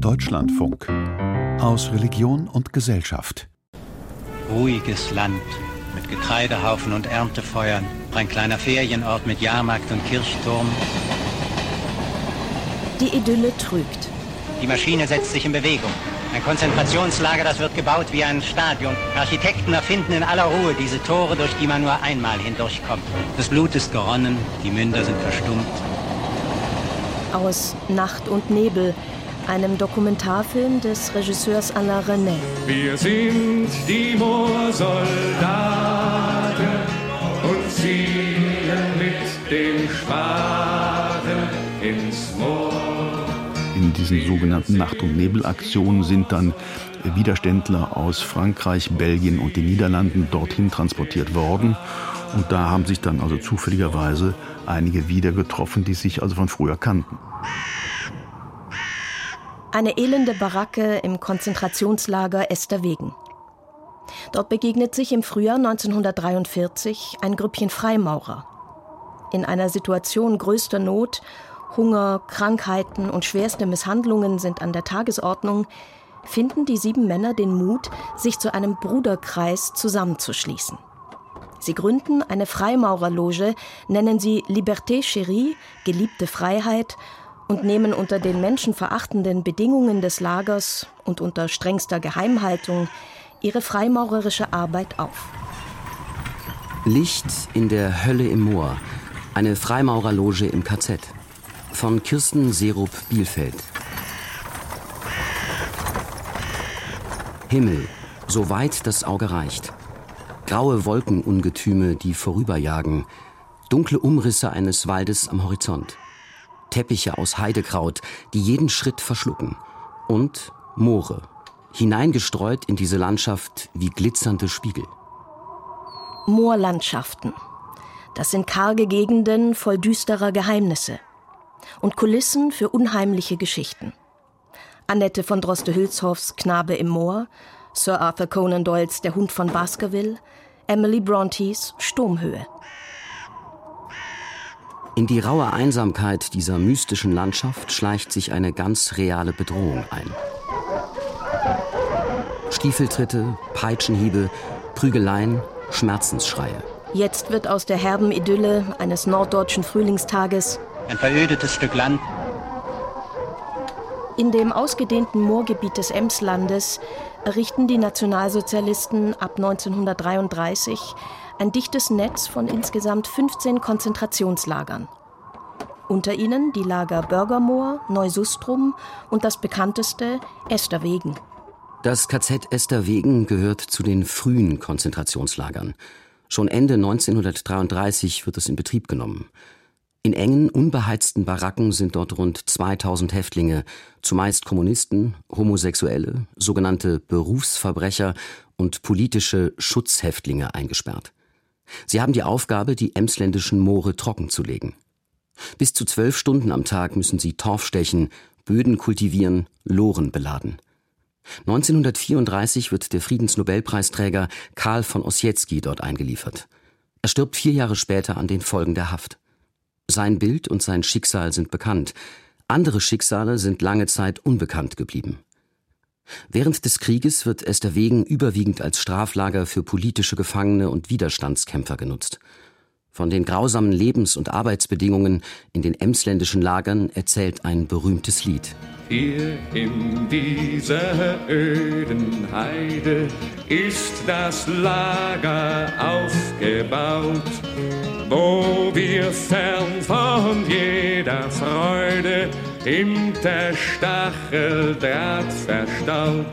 Deutschlandfunk aus Religion und Gesellschaft. Ruhiges Land mit Getreidehaufen und Erntefeuern, ein kleiner Ferienort mit Jahrmarkt und Kirchturm. Die Idylle trügt. Die Maschine setzt sich in Bewegung. Ein Konzentrationslager, das wird gebaut wie ein Stadion. Architekten erfinden in aller Ruhe diese Tore, durch die man nur einmal hindurchkommt. Das Blut ist geronnen, die Münder sind verstummt. Aus Nacht und Nebel, einem Dokumentarfilm des Regisseurs Alain René. Wir sind die Moorsoldaten und ziehen mit dem Spaten ins Moor. In diesen sogenannten Nacht- und Nebelaktionen sind dann Widerständler aus Frankreich, Belgien und den Niederlanden dorthin transportiert worden. Und da haben sich dann also zufälligerweise einige wieder getroffen, die sich also von früher kannten. Eine elende Baracke im Konzentrationslager Esterwegen. Dort begegnet sich im Frühjahr 1943 ein Grüppchen Freimaurer. In einer Situation größter Not, Hunger, Krankheiten und schwerste Misshandlungen sind an der Tagesordnung, finden die sieben Männer den Mut, sich zu einem Bruderkreis zusammenzuschließen. Sie gründen eine Freimaurerloge, nennen sie Liberté Chérie, geliebte Freiheit, und nehmen unter den menschenverachtenden Bedingungen des Lagers und unter strengster Geheimhaltung ihre freimaurerische Arbeit auf. Licht in der Hölle im Moor, eine Freimaurerloge im KZ. Von Kirsten Serup Bielfeld. Himmel, so weit das Auge reicht. Graue Wolkenungetüme, die vorüberjagen. Dunkle Umrisse eines Waldes am Horizont. Teppiche aus Heidekraut, die jeden Schritt verschlucken. Und Moore, hineingestreut in diese Landschaft wie glitzernde Spiegel. Moorlandschaften. Das sind karge Gegenden voll düsterer Geheimnisse und Kulissen für unheimliche Geschichten. Annette von Droste-Hülshoffs Knabe im Moor, Sir Arthur Conan Doyles Der Hund von Baskerville, Emily Brontes Sturmhöhe. In die raue Einsamkeit dieser mystischen Landschaft schleicht sich eine ganz reale Bedrohung ein. Stiefeltritte, Peitschenhiebe, Prügeleien, Schmerzensschreie. Jetzt wird aus der herben Idylle eines norddeutschen Frühlingstages ein verödetes Stück Land. In dem ausgedehnten Moorgebiet des Emslandes errichten die Nationalsozialisten ab 1933 ein dichtes Netz von insgesamt 15 Konzentrationslagern. Unter ihnen die Lager Bürgermoor, Neusustrum und das bekannteste Esterwegen. Das KZ Esterwegen gehört zu den frühen Konzentrationslagern. Schon Ende 1933 wird es in Betrieb genommen. In engen, unbeheizten Baracken sind dort rund 2000 Häftlinge, zumeist Kommunisten, Homosexuelle, sogenannte Berufsverbrecher und politische Schutzhäftlinge eingesperrt. Sie haben die Aufgabe, die emsländischen Moore trockenzulegen. Bis zu zwölf Stunden am Tag müssen sie Torf stechen, Böden kultivieren, Loren beladen. 1934 wird der Friedensnobelpreisträger Karl von Ossietzky dort eingeliefert. Er stirbt vier Jahre später an den Folgen der Haft. Sein Bild und sein Schicksal sind bekannt. Andere Schicksale sind lange Zeit unbekannt geblieben. Während des Krieges wird Esterwegen überwiegend als Straflager für politische Gefangene und Widerstandskämpfer genutzt. Von den grausamen Lebens- und Arbeitsbedingungen in den emsländischen Lagern erzählt ein berühmtes Lied. Hier in dieser öden Heide ist das Lager aufgebaut, wo wir fern von jeder Freude Stacheldraht verstaut.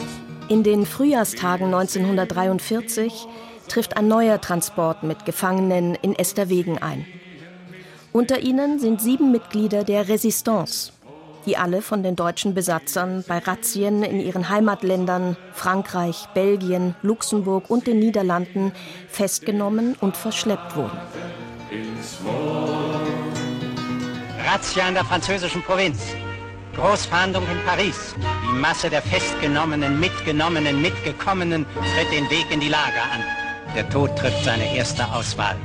In den Frühjahrstagen 1943 trifft ein neuer Transport mit Gefangenen in Esterwegen ein. Unter ihnen sind sieben Mitglieder der Resistance, die alle von den deutschen Besatzern bei Razzien in ihren Heimatländern Frankreich, Belgien, Luxemburg und den Niederlanden festgenommen und verschleppt wurden. Razzia in der französischen Provinz. Großfahndung in Paris. Die Masse der Festgenommenen, Mitgenommenen, Mitgekommenen tritt den Weg in die Lager an. Der Tod trifft seine erste Auswahl.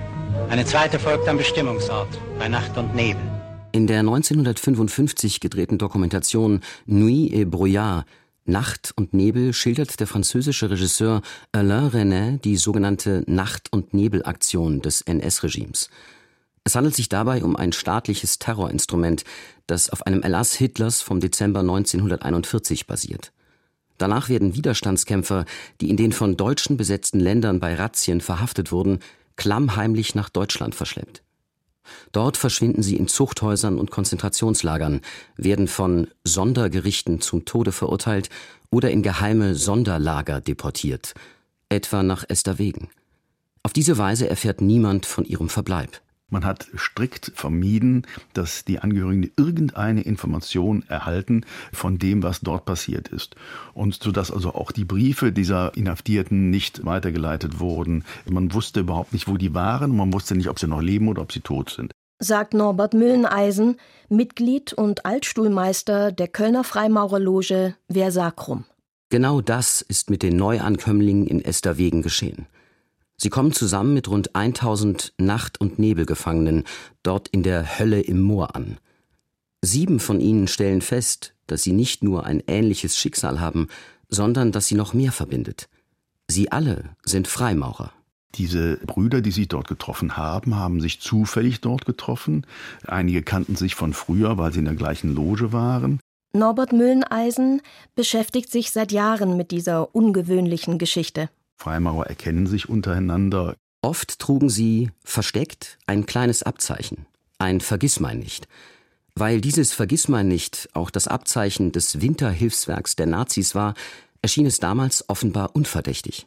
Eine zweite folgt am Bestimmungsort, bei Nacht und Nebel. In der 1955 gedrehten Dokumentation Nuit et Brouillard Nacht und Nebel schildert der französische Regisseur Alain René die sogenannte Nacht- und Nebelaktion des NS-Regimes. Es handelt sich dabei um ein staatliches Terrorinstrument, das auf einem Erlass Hitlers vom Dezember 1941 basiert. Danach werden Widerstandskämpfer, die in den von Deutschen besetzten Ländern bei Razzien verhaftet wurden, klammheimlich nach Deutschland verschleppt. Dort verschwinden sie in Zuchthäusern und Konzentrationslagern, werden von Sondergerichten zum Tode verurteilt oder in geheime Sonderlager deportiert, etwa nach Esterwegen. Auf diese Weise erfährt niemand von ihrem Verbleib. Man hat strikt vermieden, dass die Angehörigen irgendeine Information erhalten von dem, was dort passiert ist. Und sodass also auch die Briefe dieser Inhaftierten nicht weitergeleitet wurden. Man wusste überhaupt nicht, wo die waren. Man wusste nicht, ob sie noch leben oder ob sie tot sind. Sagt Norbert Mülleneisen, Mitglied und Altstuhlmeister der Kölner Freimaurerloge Versacrum. Genau das ist mit den Neuankömmlingen in Esterwegen geschehen. Sie kommen zusammen mit rund 1000 Nacht- und Nebelgefangenen dort in der Hölle im Moor an. Sieben von ihnen stellen fest, dass sie nicht nur ein ähnliches Schicksal haben, sondern dass sie noch mehr verbindet. Sie alle sind Freimaurer. Diese Brüder, die sich dort getroffen haben, haben sich zufällig dort getroffen. Einige kannten sich von früher, weil sie in der gleichen Loge waren. Norbert Mülleneisen beschäftigt sich seit Jahren mit dieser ungewöhnlichen Geschichte. Freimaurer erkennen sich untereinander. Oft trugen sie versteckt ein kleines Abzeichen, ein Vergissmeinnicht. Weil dieses Vergissmeinnicht auch das Abzeichen des Winterhilfswerks der Nazis war, erschien es damals offenbar unverdächtig.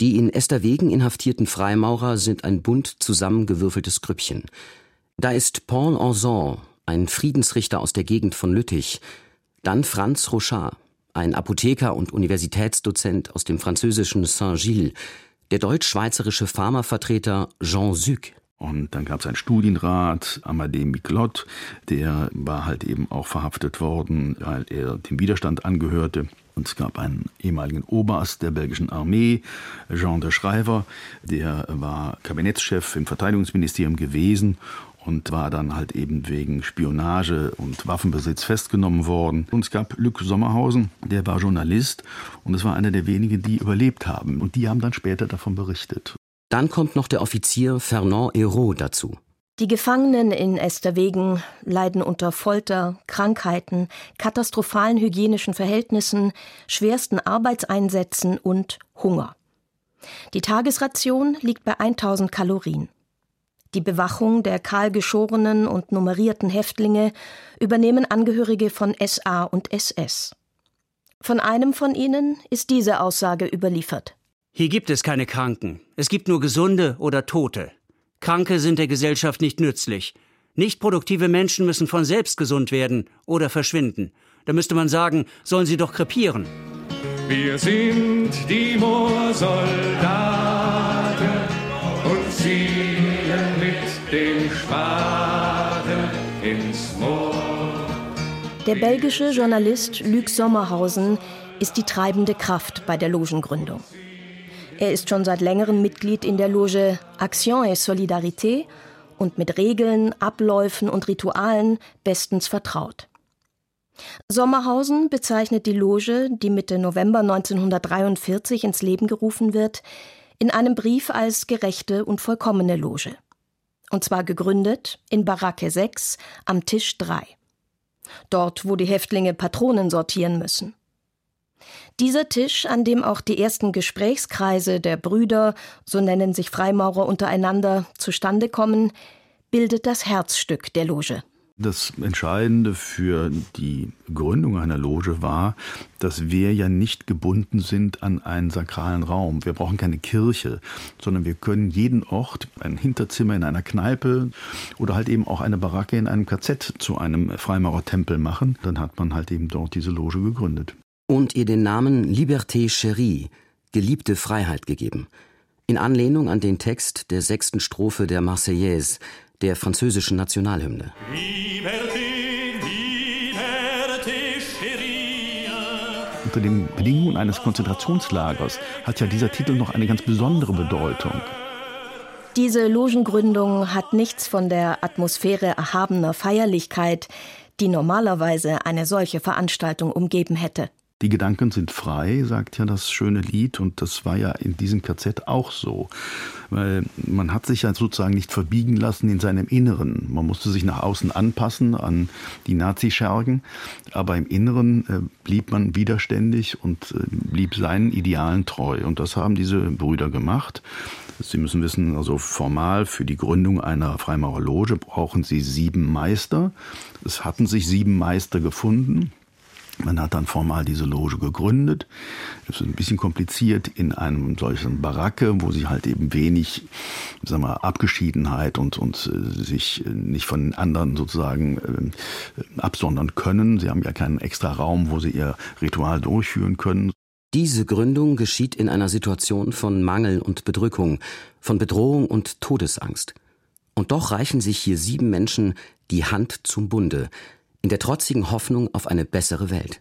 Die in Esterwegen inhaftierten Freimaurer sind ein bunt zusammengewürfeltes Grüppchen. Da ist Paul Anson, ein Friedensrichter aus der Gegend von Lüttich, dann Franz Rochard, ein Apotheker und Universitätsdozent aus dem französischen Saint-Gilles, der deutsch-schweizerische Pharmavertreter Jean Suc. Und dann gab es einen Studienrat, Amadé Miglot, der war halt eben auch verhaftet worden, weil er dem Widerstand angehörte. Und es gab einen ehemaligen Oberst der belgischen Armee, Jean de Schreiber, der war Kabinettschef im Verteidigungsministerium gewesen und war dann halt eben wegen Spionage und Waffenbesitz festgenommen worden. Und es gab Luc Sommerhausen, der war Journalist und es war einer der wenigen, die überlebt haben. Und die haben dann später davon berichtet. Dann kommt noch der Offizier Fernand Hérault dazu. Die Gefangenen in Esterwegen leiden unter Folter, Krankheiten, katastrophalen hygienischen Verhältnissen, schwersten Arbeitseinsätzen und Hunger. Die Tagesration liegt bei 1000 Kalorien. Die Bewachung der kahlgeschorenen und nummerierten Häftlinge übernehmen Angehörige von SA und SS. Von einem von ihnen ist diese Aussage überliefert. Hier gibt es keine Kranken. Es gibt nur Gesunde oder Tote. Kranke sind der Gesellschaft nicht nützlich. Nicht produktive Menschen müssen von selbst gesund werden oder verschwinden. Da müsste man sagen, sollen sie doch krepieren. Wir sind die Moorsoldaten und mit dem Spaten ins Moor. Der belgische Journalist Luc Sommerhausen ist die treibende Kraft bei der Logengründung. Er ist schon seit längerem Mitglied in der Loge Action et Solidarité und mit Regeln, Abläufen und Ritualen bestens vertraut. Sommerhausen bezeichnet die Loge, die Mitte November 1943 ins Leben gerufen wird, in einem Brief als gerechte und vollkommene Loge. Und zwar gegründet in Baracke 6 am Tisch 3. Dort, wo die Häftlinge Patronen sortieren müssen. Dieser Tisch, an dem auch die ersten Gesprächskreise der Brüder, so nennen sich Freimaurer untereinander, zustande kommen, bildet das Herzstück der Loge. Das Entscheidende für die Gründung einer Loge war, dass wir ja nicht gebunden sind an einen sakralen Raum. Wir brauchen keine Kirche, sondern wir können jeden Ort, ein Hinterzimmer in einer Kneipe oder halt eben auch eine Baracke in einem KZ zu einem Freimaurertempel machen. Dann hat man halt eben dort diese Loge gegründet. Und ihr den Namen Liberté Chérie, geliebte Freiheit gegeben. In Anlehnung an den Text der sechsten Strophe der Marseillaise, der französischen Nationalhymne. Unter den Bedingungen eines Konzentrationslagers hat ja dieser Titel noch eine ganz besondere Bedeutung. Diese Logengründung hat nichts von der Atmosphäre erhabener Feierlichkeit, die normalerweise eine solche Veranstaltung umgeben hätte. Die Gedanken sind frei, sagt ja das schöne Lied, und das war ja in diesem KZ auch so. Weil man hat sich ja sozusagen nicht verbiegen lassen in seinem Inneren. Man musste sich nach außen anpassen an die Nazischergen, aber im Inneren äh, blieb man widerständig und äh, blieb seinen Idealen treu. Und das haben diese Brüder gemacht. Sie müssen wissen, also formal für die Gründung einer Freimaurerloge brauchen Sie sieben Meister. Es hatten sich sieben Meister gefunden. Man hat dann formal diese Loge gegründet. Das ist ein bisschen kompliziert in einem solchen Baracke, wo sie halt eben wenig, sagen wir, Abgeschiedenheit und, und äh, sich nicht von anderen sozusagen äh, absondern können. Sie haben ja keinen extra Raum, wo sie ihr Ritual durchführen können. Diese Gründung geschieht in einer Situation von Mangel und Bedrückung, von Bedrohung und Todesangst. Und doch reichen sich hier sieben Menschen die Hand zum Bunde, in der trotzigen Hoffnung auf eine bessere Welt.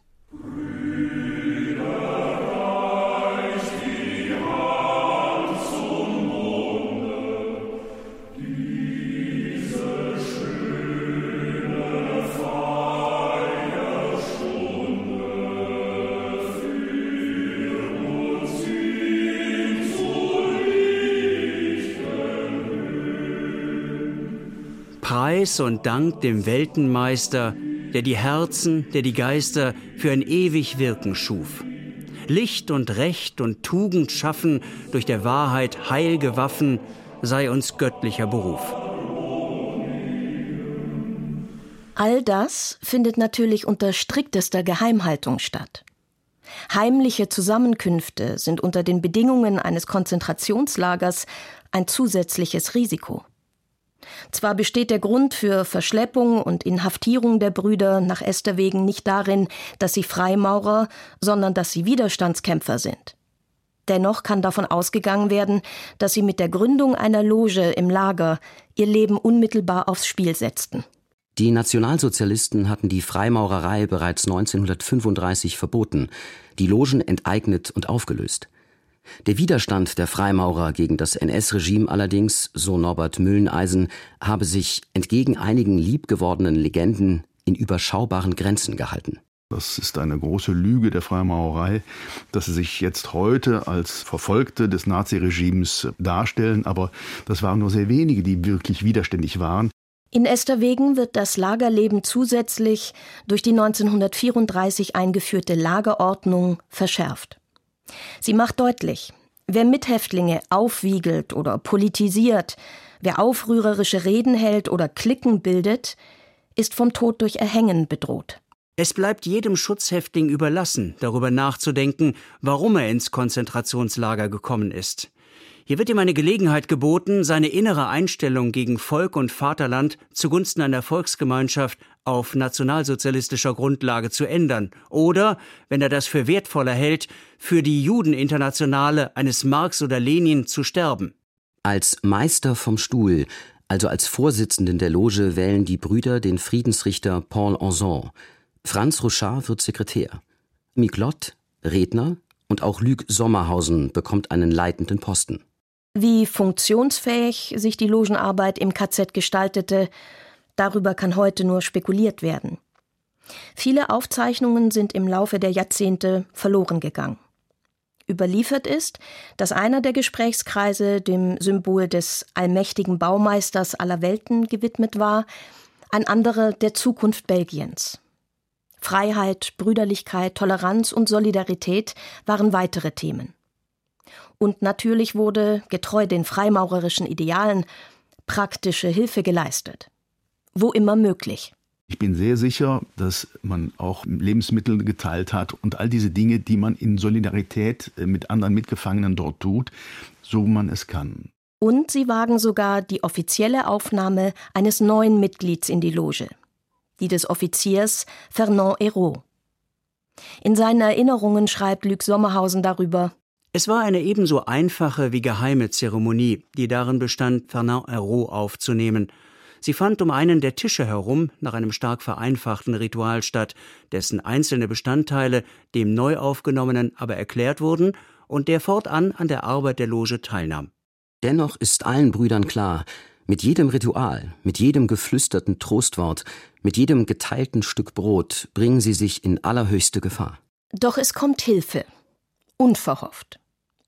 Preis und Dank dem Weltenmeister, der die Herzen, der die Geister für ein ewig Wirken schuf. Licht und Recht und Tugend schaffen, durch der Wahrheit heilge Waffen, sei uns göttlicher Beruf. All das findet natürlich unter striktester Geheimhaltung statt. Heimliche Zusammenkünfte sind unter den Bedingungen eines Konzentrationslagers ein zusätzliches Risiko. Zwar besteht der Grund für Verschleppung und Inhaftierung der Brüder nach Esterwegen nicht darin, dass sie Freimaurer, sondern dass sie Widerstandskämpfer sind. Dennoch kann davon ausgegangen werden, dass sie mit der Gründung einer Loge im Lager ihr Leben unmittelbar aufs Spiel setzten. Die Nationalsozialisten hatten die Freimaurerei bereits 1935 verboten, die Logen enteignet und aufgelöst. Der Widerstand der Freimaurer gegen das NS-Regime allerdings, so Norbert Mülleneisen, habe sich entgegen einigen liebgewordenen Legenden in überschaubaren Grenzen gehalten. Das ist eine große Lüge der Freimaurerei, dass sie sich jetzt heute als Verfolgte des Naziregimes darstellen, aber das waren nur sehr wenige, die wirklich widerständig waren. In Esterwegen wird das Lagerleben zusätzlich durch die 1934 eingeführte Lagerordnung verschärft. Sie macht deutlich, wer Mithäftlinge aufwiegelt oder politisiert, wer aufrührerische Reden hält oder Klicken bildet, ist vom Tod durch Erhängen bedroht. Es bleibt jedem Schutzhäftling überlassen, darüber nachzudenken, warum er ins Konzentrationslager gekommen ist. Hier wird ihm eine Gelegenheit geboten, seine innere Einstellung gegen Volk und Vaterland zugunsten einer Volksgemeinschaft auf nationalsozialistischer Grundlage zu ändern oder, wenn er das für wertvoller hält, für die Judeninternationale eines Marx oder Lenin zu sterben. Als Meister vom Stuhl, also als Vorsitzenden der Loge, wählen die Brüder den Friedensrichter Paul Anson. Franz Rouchard wird Sekretär. Miglot, Redner und auch Luc Sommerhausen bekommt einen leitenden Posten. Wie funktionsfähig sich die Logenarbeit im KZ gestaltete, darüber kann heute nur spekuliert werden. Viele Aufzeichnungen sind im Laufe der Jahrzehnte verloren gegangen. Überliefert ist, dass einer der Gesprächskreise dem Symbol des allmächtigen Baumeisters aller Welten gewidmet war, ein anderer der Zukunft Belgiens. Freiheit, Brüderlichkeit, Toleranz und Solidarität waren weitere Themen. Und natürlich wurde, getreu den freimaurerischen Idealen, praktische Hilfe geleistet. Wo immer möglich. Ich bin sehr sicher, dass man auch Lebensmittel geteilt hat und all diese Dinge, die man in Solidarität äh, mit anderen Mitgefangenen dort tut, so man es kann. Und sie wagen sogar die offizielle Aufnahme eines neuen Mitglieds in die Loge, die des Offiziers Fernand Hérault. In seinen Erinnerungen schreibt Luc Sommerhausen darüber es war eine ebenso einfache wie geheime Zeremonie, die darin bestand, Fernand Hérault aufzunehmen. Sie fand um einen der Tische herum nach einem stark vereinfachten Ritual statt, dessen einzelne Bestandteile dem Neuaufgenommenen aber erklärt wurden und der fortan an der Arbeit der Loge teilnahm. Dennoch ist allen Brüdern klar, mit jedem Ritual, mit jedem geflüsterten Trostwort, mit jedem geteilten Stück Brot bringen sie sich in allerhöchste Gefahr. Doch es kommt Hilfe. Unverhofft.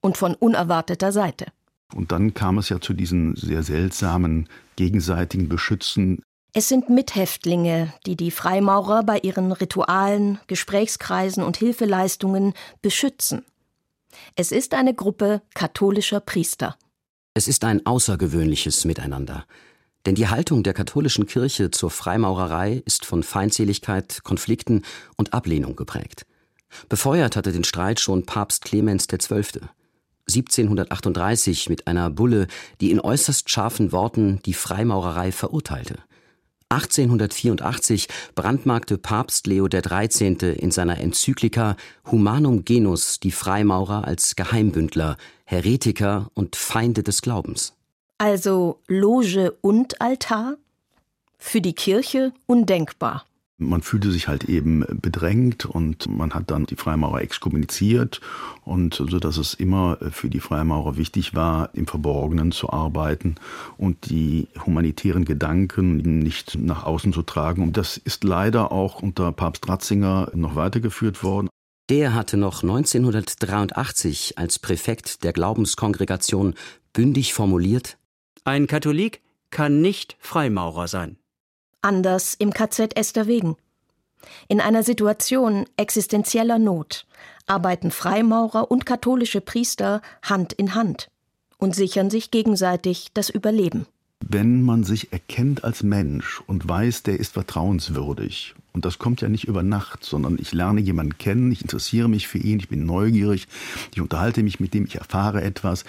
Und von unerwarteter Seite. Und dann kam es ja zu diesen sehr seltsamen gegenseitigen Beschützen. Es sind Mithäftlinge, die die Freimaurer bei ihren Ritualen, Gesprächskreisen und Hilfeleistungen beschützen. Es ist eine Gruppe katholischer Priester. Es ist ein außergewöhnliches Miteinander. Denn die Haltung der katholischen Kirche zur Freimaurerei ist von Feindseligkeit, Konflikten und Ablehnung geprägt. Befeuert hatte den Streit schon Papst Clemens XII. 1738 mit einer Bulle, die in äußerst scharfen Worten die Freimaurerei verurteilte. 1884 brandmarkte Papst Leo XIII. in seiner Enzyklika Humanum Genus die Freimaurer als Geheimbündler, Heretiker und Feinde des Glaubens. Also Loge und Altar? Für die Kirche undenkbar. Man fühlte sich halt eben bedrängt und man hat dann die Freimaurer exkommuniziert und so dass es immer für die Freimaurer wichtig war, im Verborgenen zu arbeiten und die humanitären Gedanken nicht nach außen zu tragen. Und das ist leider auch unter Papst Ratzinger noch weitergeführt worden. Der hatte noch 1983 als Präfekt der Glaubenskongregation bündig formuliert Ein Katholik kann nicht Freimaurer sein anders im KZ Esterwegen. In einer Situation existenzieller Not arbeiten Freimaurer und katholische Priester Hand in Hand und sichern sich gegenseitig das Überleben. Wenn man sich erkennt als Mensch und weiß, der ist vertrauenswürdig und das kommt ja nicht über Nacht, sondern ich lerne jemanden kennen, ich interessiere mich für ihn, ich bin neugierig, ich unterhalte mich mit dem, ich erfahre etwas,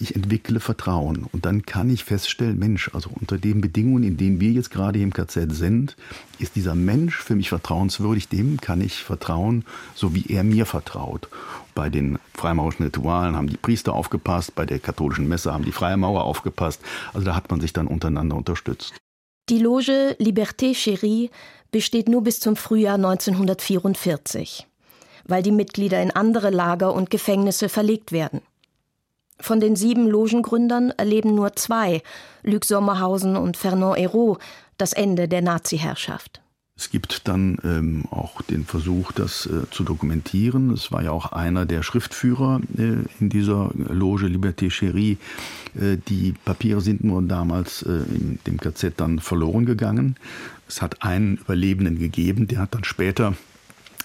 ich entwickle Vertrauen. Und dann kann ich feststellen, Mensch, also unter den Bedingungen, in denen wir jetzt gerade im KZ sind, ist dieser Mensch für mich vertrauenswürdig, dem kann ich vertrauen, so wie er mir vertraut. Bei den freimaurischen Ritualen haben die Priester aufgepasst, bei der katholischen Messe haben die Freimaurer aufgepasst. Also da hat man sich dann untereinander unterstützt. Die Loge Liberté Chérie besteht nur bis zum Frühjahr 1944, weil die Mitglieder in andere Lager und Gefängnisse verlegt werden. Von den sieben Logengründern erleben nur zwei, Luc Sommerhausen und Fernand Hérault, das Ende der Nazi-Herrschaft. Es gibt dann ähm, auch den Versuch, das äh, zu dokumentieren. Es war ja auch einer der Schriftführer äh, in dieser Loge Liberté Chérie. Äh, die Papiere sind nur damals äh, in dem KZ dann verloren gegangen. Es hat einen Überlebenden gegeben, der hat dann später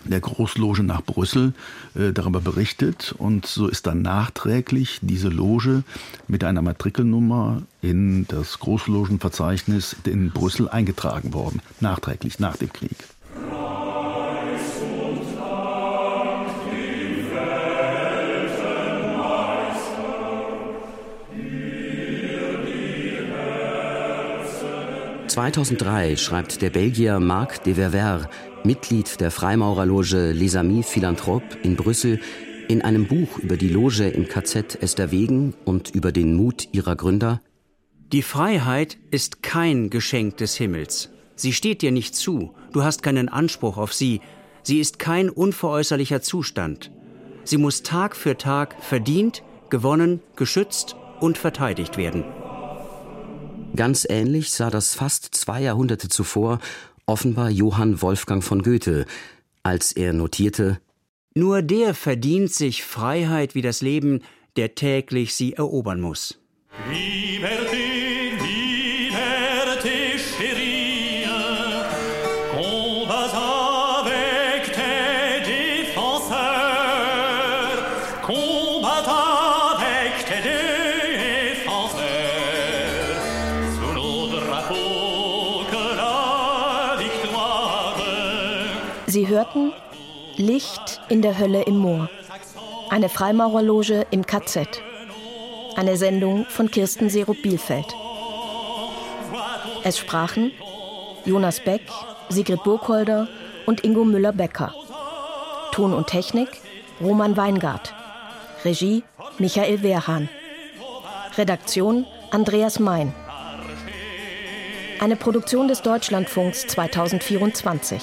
der Großloge nach Brüssel äh, darüber berichtet und so ist dann nachträglich diese Loge mit einer Matrikelnummer in das Großlogenverzeichnis in Brüssel eingetragen worden, nachträglich nach dem Krieg. 2003 schreibt der Belgier Marc de Verver, Mitglied der Freimaurerloge Les Amis Philanthropes in Brüssel, in einem Buch über die Loge im KZ Esterwegen und über den Mut ihrer Gründer Die Freiheit ist kein Geschenk des Himmels. Sie steht dir nicht zu, du hast keinen Anspruch auf sie, sie ist kein unveräußerlicher Zustand. Sie muss Tag für Tag verdient, gewonnen, geschützt und verteidigt werden. Ganz ähnlich sah das fast zwei Jahrhunderte zuvor offenbar Johann Wolfgang von Goethe, als er notierte Nur der verdient sich Freiheit wie das Leben, der täglich sie erobern muss. Liberté. Hörten Licht in der Hölle im Moor. Eine Freimaurerloge im KZ. Eine Sendung von Kirsten Serup-Bielfeld. Es sprachen Jonas Beck, Sigrid Burkholder und Ingo Müller-Becker. Ton und Technik Roman Weingart. Regie Michael Wehrhahn. Redaktion Andreas Mein. Eine Produktion des Deutschlandfunks 2024.